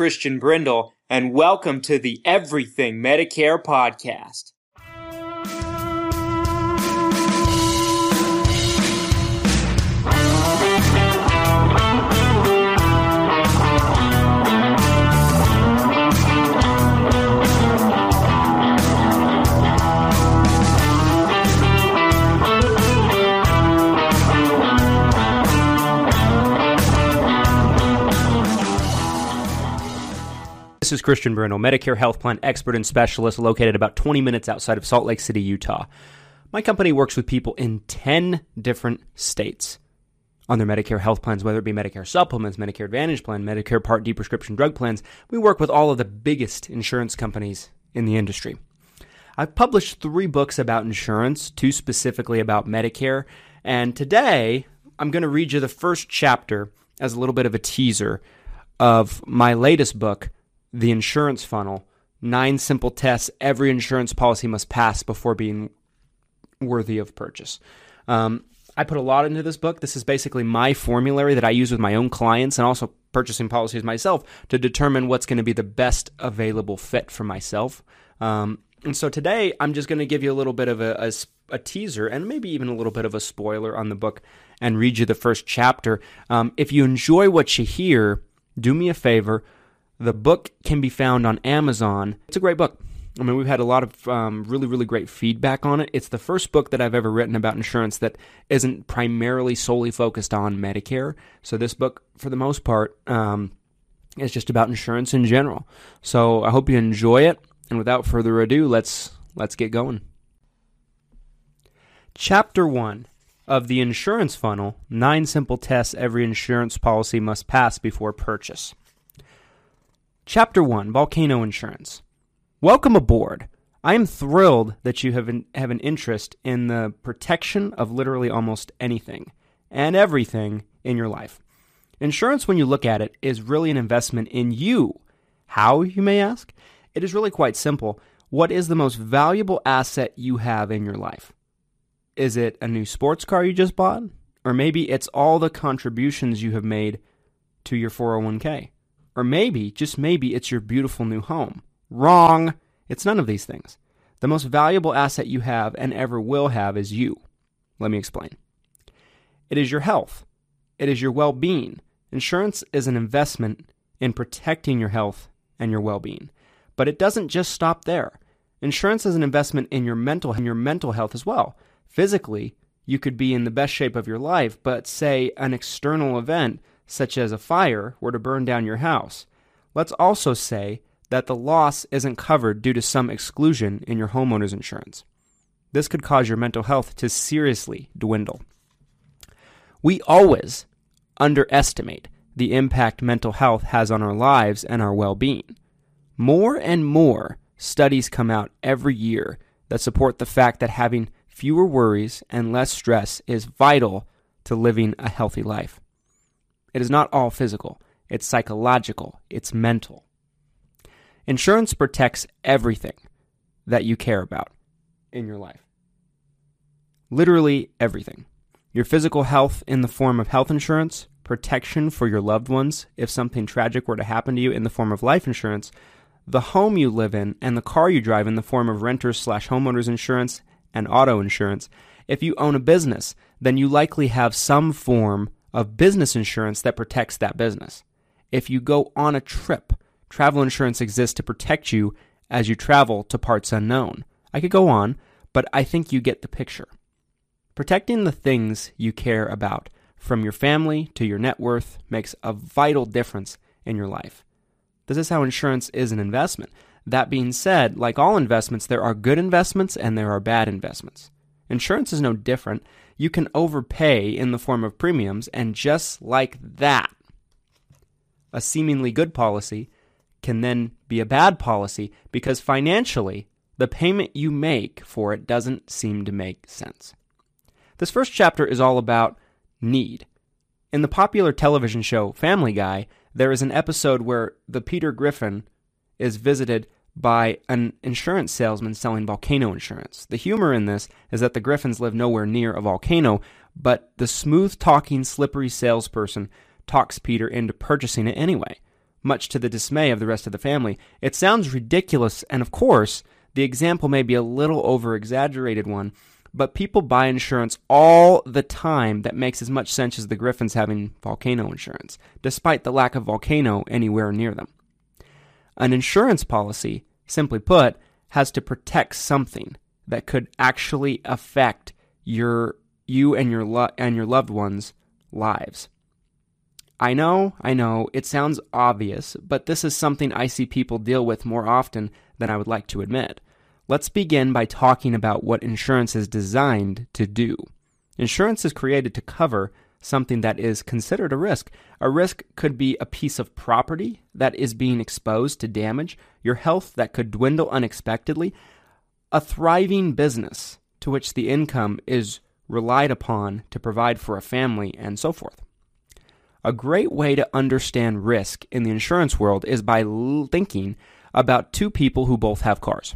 Christian Brindle, and welcome to the Everything Medicare podcast. This is Christian Brindle, Medicare Health Plan expert and specialist located about 20 minutes outside of Salt Lake City, Utah. My company works with people in 10 different states on their Medicare health plans, whether it be Medicare supplements, Medicare Advantage plan, Medicare Part D prescription drug plans. We work with all of the biggest insurance companies in the industry. I've published three books about insurance, two specifically about Medicare, and today I'm going to read you the first chapter as a little bit of a teaser of my latest book, The Insurance Funnel Nine Simple Tests Every Insurance Policy Must Pass Before Being Worthy of Purchase. Um, I put a lot into this book. This is basically my formulary that I use with my own clients and also purchasing policies myself to determine what's going to be the best available fit for myself. Um, and so today I'm just going to give you a little bit of a teaser and maybe even a little bit of a spoiler on the book and read you the first chapter. Um, if you enjoy what you hear, do me a favor. The book can be found on Amazon. It's a great book. I mean, we've had a lot of um, really, really great feedback on it. It's the first book that I've ever written about insurance that isn't primarily solely focused on Medicare. So, this book, for the most part, um, is just about insurance in general. So, I hope you enjoy it. And without further ado, let's let's get going. Chapter 1 of the insurance funnel 9 simple tests every insurance policy must pass before purchase. Chapter 1 Volcano Insurance. Welcome aboard. I am thrilled that you have an, have an interest in the protection of literally almost anything and everything in your life. Insurance, when you look at it, is really an investment in you. How, you may ask? It is really quite simple. What is the most valuable asset you have in your life? Is it a new sports car you just bought? Or maybe it's all the contributions you have made to your 401k? Or maybe, just maybe, it's your beautiful new home. Wrong! It's none of these things. The most valuable asset you have and ever will have is you. Let me explain. It is your health, it is your well being. Insurance is an investment in protecting your health and your well being. But it doesn't just stop there. Insurance is an investment in your mental in your mental health as well. Physically, you could be in the best shape of your life, but say an external event such as a fire were to burn down your house. Let's also say that the loss isn't covered due to some exclusion in your homeowner's insurance. This could cause your mental health to seriously dwindle. We always underestimate the impact mental health has on our lives and our well being. More and more studies come out every year that support the fact that having fewer worries and less stress is vital to living a healthy life. It is not all physical, it's psychological, it's mental. Insurance protects everything that you care about in your life. Literally everything. Your physical health in the form of health insurance, protection for your loved ones if something tragic were to happen to you in the form of life insurance, the home you live in and the car you drive in the form of renters slash homeowners insurance and auto insurance. If you own a business, then you likely have some form of business insurance that protects that business. if you go on a trip. Travel insurance exists to protect you as you travel to parts unknown. I could go on, but I think you get the picture. Protecting the things you care about, from your family to your net worth, makes a vital difference in your life. This is how insurance is an investment. That being said, like all investments, there are good investments and there are bad investments. Insurance is no different. You can overpay in the form of premiums, and just like that, a seemingly good policy can then be a bad policy because financially, the payment you make for it doesn't seem to make sense. This first chapter is all about need. In the popular television show Family Guy, there is an episode where the Peter Griffin is visited by an insurance salesman selling volcano insurance. The humor in this is that the Griffins live nowhere near a volcano, but the smooth talking, slippery salesperson talks Peter into purchasing it anyway, much to the dismay of the rest of the family. It sounds ridiculous, and of course, the example may be a little over exaggerated one, but people buy insurance all the time that makes as much sense as the Griffins having volcano insurance, despite the lack of volcano anywhere near them. An insurance policy, simply put, has to protect something that could actually affect your you and your lo- and your loved ones' lives. I know, I know, it sounds obvious, but this is something I see people deal with more often than I would like to admit. Let's begin by talking about what insurance is designed to do. Insurance is created to cover something that is considered a risk. A risk could be a piece of property that is being exposed to damage, your health that could dwindle unexpectedly, a thriving business to which the income is relied upon to provide for a family, and so forth. A great way to understand risk in the insurance world is by thinking about two people who both have cars.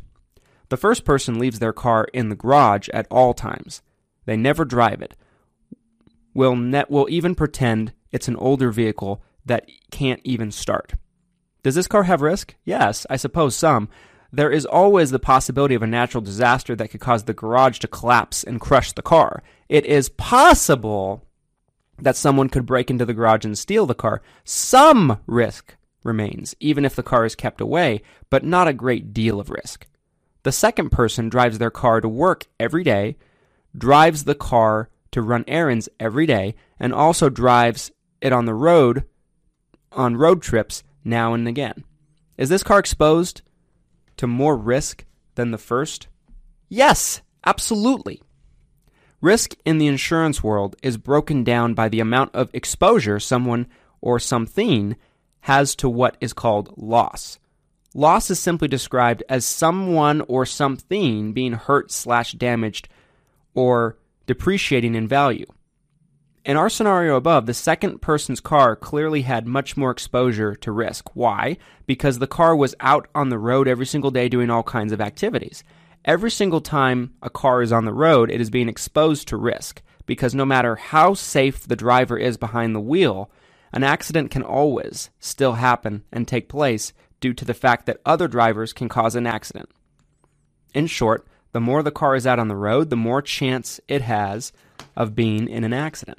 The first person leaves their car in the garage at all times. They never drive it. Will net will even pretend it's an older vehicle that can't even start. Does this car have risk? Yes, I suppose some. There is always the possibility of a natural disaster that could cause the garage to collapse and crush the car. It is possible that someone could break into the garage and steal the car. Some risk remains, even if the car is kept away, but not a great deal of risk. The second person drives their car to work every day, drives the car to run errands every day, and also drives it on the road on road trips now and again. Is this car exposed to more risk than the first? Yes, absolutely. Risk in the insurance world is broken down by the amount of exposure someone or something has to what is called loss. Loss is simply described as someone or something being hurt slash damaged or depreciating in value. In our scenario above, the second person's car clearly had much more exposure to risk. Why? Because the car was out on the road every single day doing all kinds of activities. Every single time a car is on the road, it is being exposed to risk because no matter how safe the driver is behind the wheel, an accident can always still happen and take place due to the fact that other drivers can cause an accident. In short, the more the car is out on the road, the more chance it has of being in an accident.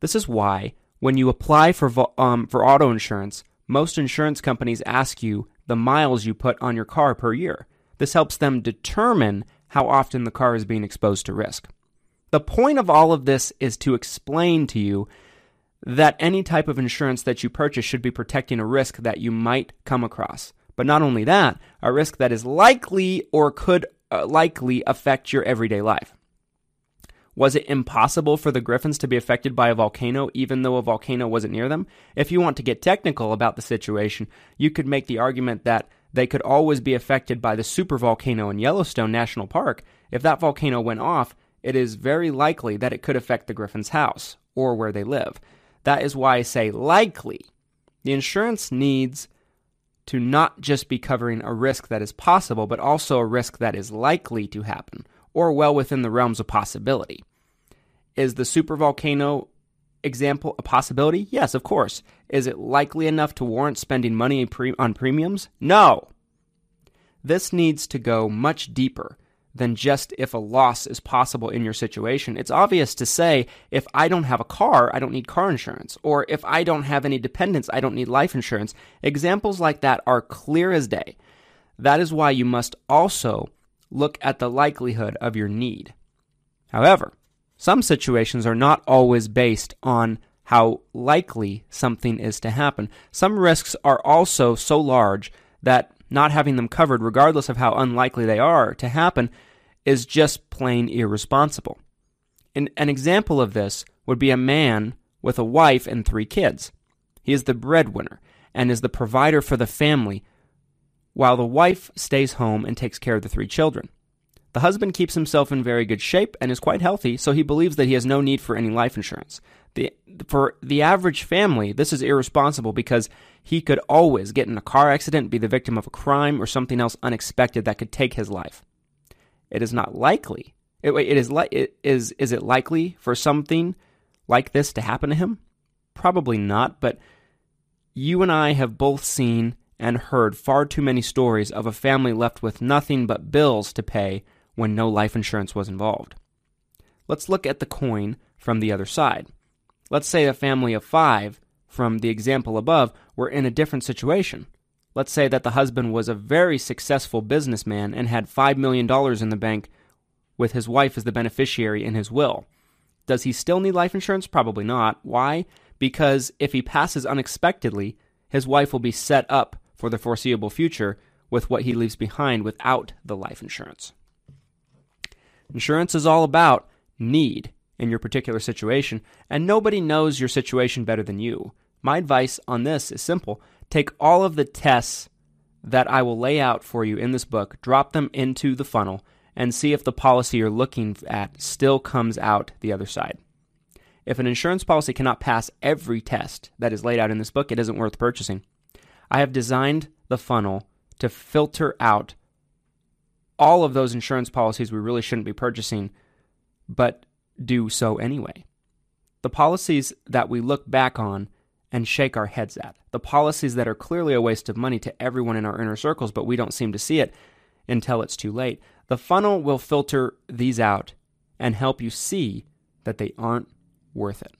This is why, when you apply for, um, for auto insurance, most insurance companies ask you the miles you put on your car per year. This helps them determine how often the car is being exposed to risk. The point of all of this is to explain to you that any type of insurance that you purchase should be protecting a risk that you might come across. But not only that, a risk that is likely or could uh, likely affect your everyday life. Was it impossible for the Griffins to be affected by a volcano even though a volcano wasn't near them? If you want to get technical about the situation, you could make the argument that they could always be affected by the supervolcano in Yellowstone National Park. If that volcano went off, it is very likely that it could affect the Griffin's house or where they live. That is why I say likely. The insurance needs to not just be covering a risk that is possible, but also a risk that is likely to happen, or well within the realms of possibility. Is the supervolcano example a possibility? Yes, of course. Is it likely enough to warrant spending money on premiums? No. This needs to go much deeper than just if a loss is possible in your situation. It's obvious to say, if I don't have a car, I don't need car insurance. Or if I don't have any dependents, I don't need life insurance. Examples like that are clear as day. That is why you must also look at the likelihood of your need. However, some situations are not always based on how likely something is to happen. Some risks are also so large that not having them covered, regardless of how unlikely they are to happen, is just plain irresponsible. an example of this would be a man with a wife and three kids. He is the breadwinner and is the provider for the family, while the wife stays home and takes care of the three children. The husband keeps himself in very good shape and is quite healthy, so he believes that he has no need for any life insurance. The, for the average family, this is irresponsible because he could always get in a car accident, be the victim of a crime, or something else unexpected that could take his life. It is not likely. It, it is li- it is is it likely for something like this to happen to him? Probably not, but you and I have both seen and heard far too many stories of a family left with nothing but bills to pay when no life insurance was involved. Let's look at the coin from the other side. Let's say a family of five, from the example above, were in a different situation. Let's say that the husband was a very successful businessman and had $5 million in the bank with his wife as the beneficiary in his will. Does he still need life insurance? Probably not. Why? Because if he passes unexpectedly, his wife will be set up for the foreseeable future with what he leaves behind without the life insurance. Insurance is all about need in your particular situation, and nobody knows your situation better than you. My advice on this is simple take all of the tests that I will lay out for you in this book, drop them into the funnel, and see if the policy you're looking at still comes out the other side. If an insurance policy cannot pass every test that is laid out in this book, it isn't worth purchasing. I have designed the funnel to filter out all of those insurance policies we really shouldn't be purchasing, but do so anyway. The policies that we look back on and shake our heads at, the policies that are clearly a waste of money to everyone in our inner circles, but we don't seem to see it until it's too late. The funnel will filter these out and help you see that they aren't worth it.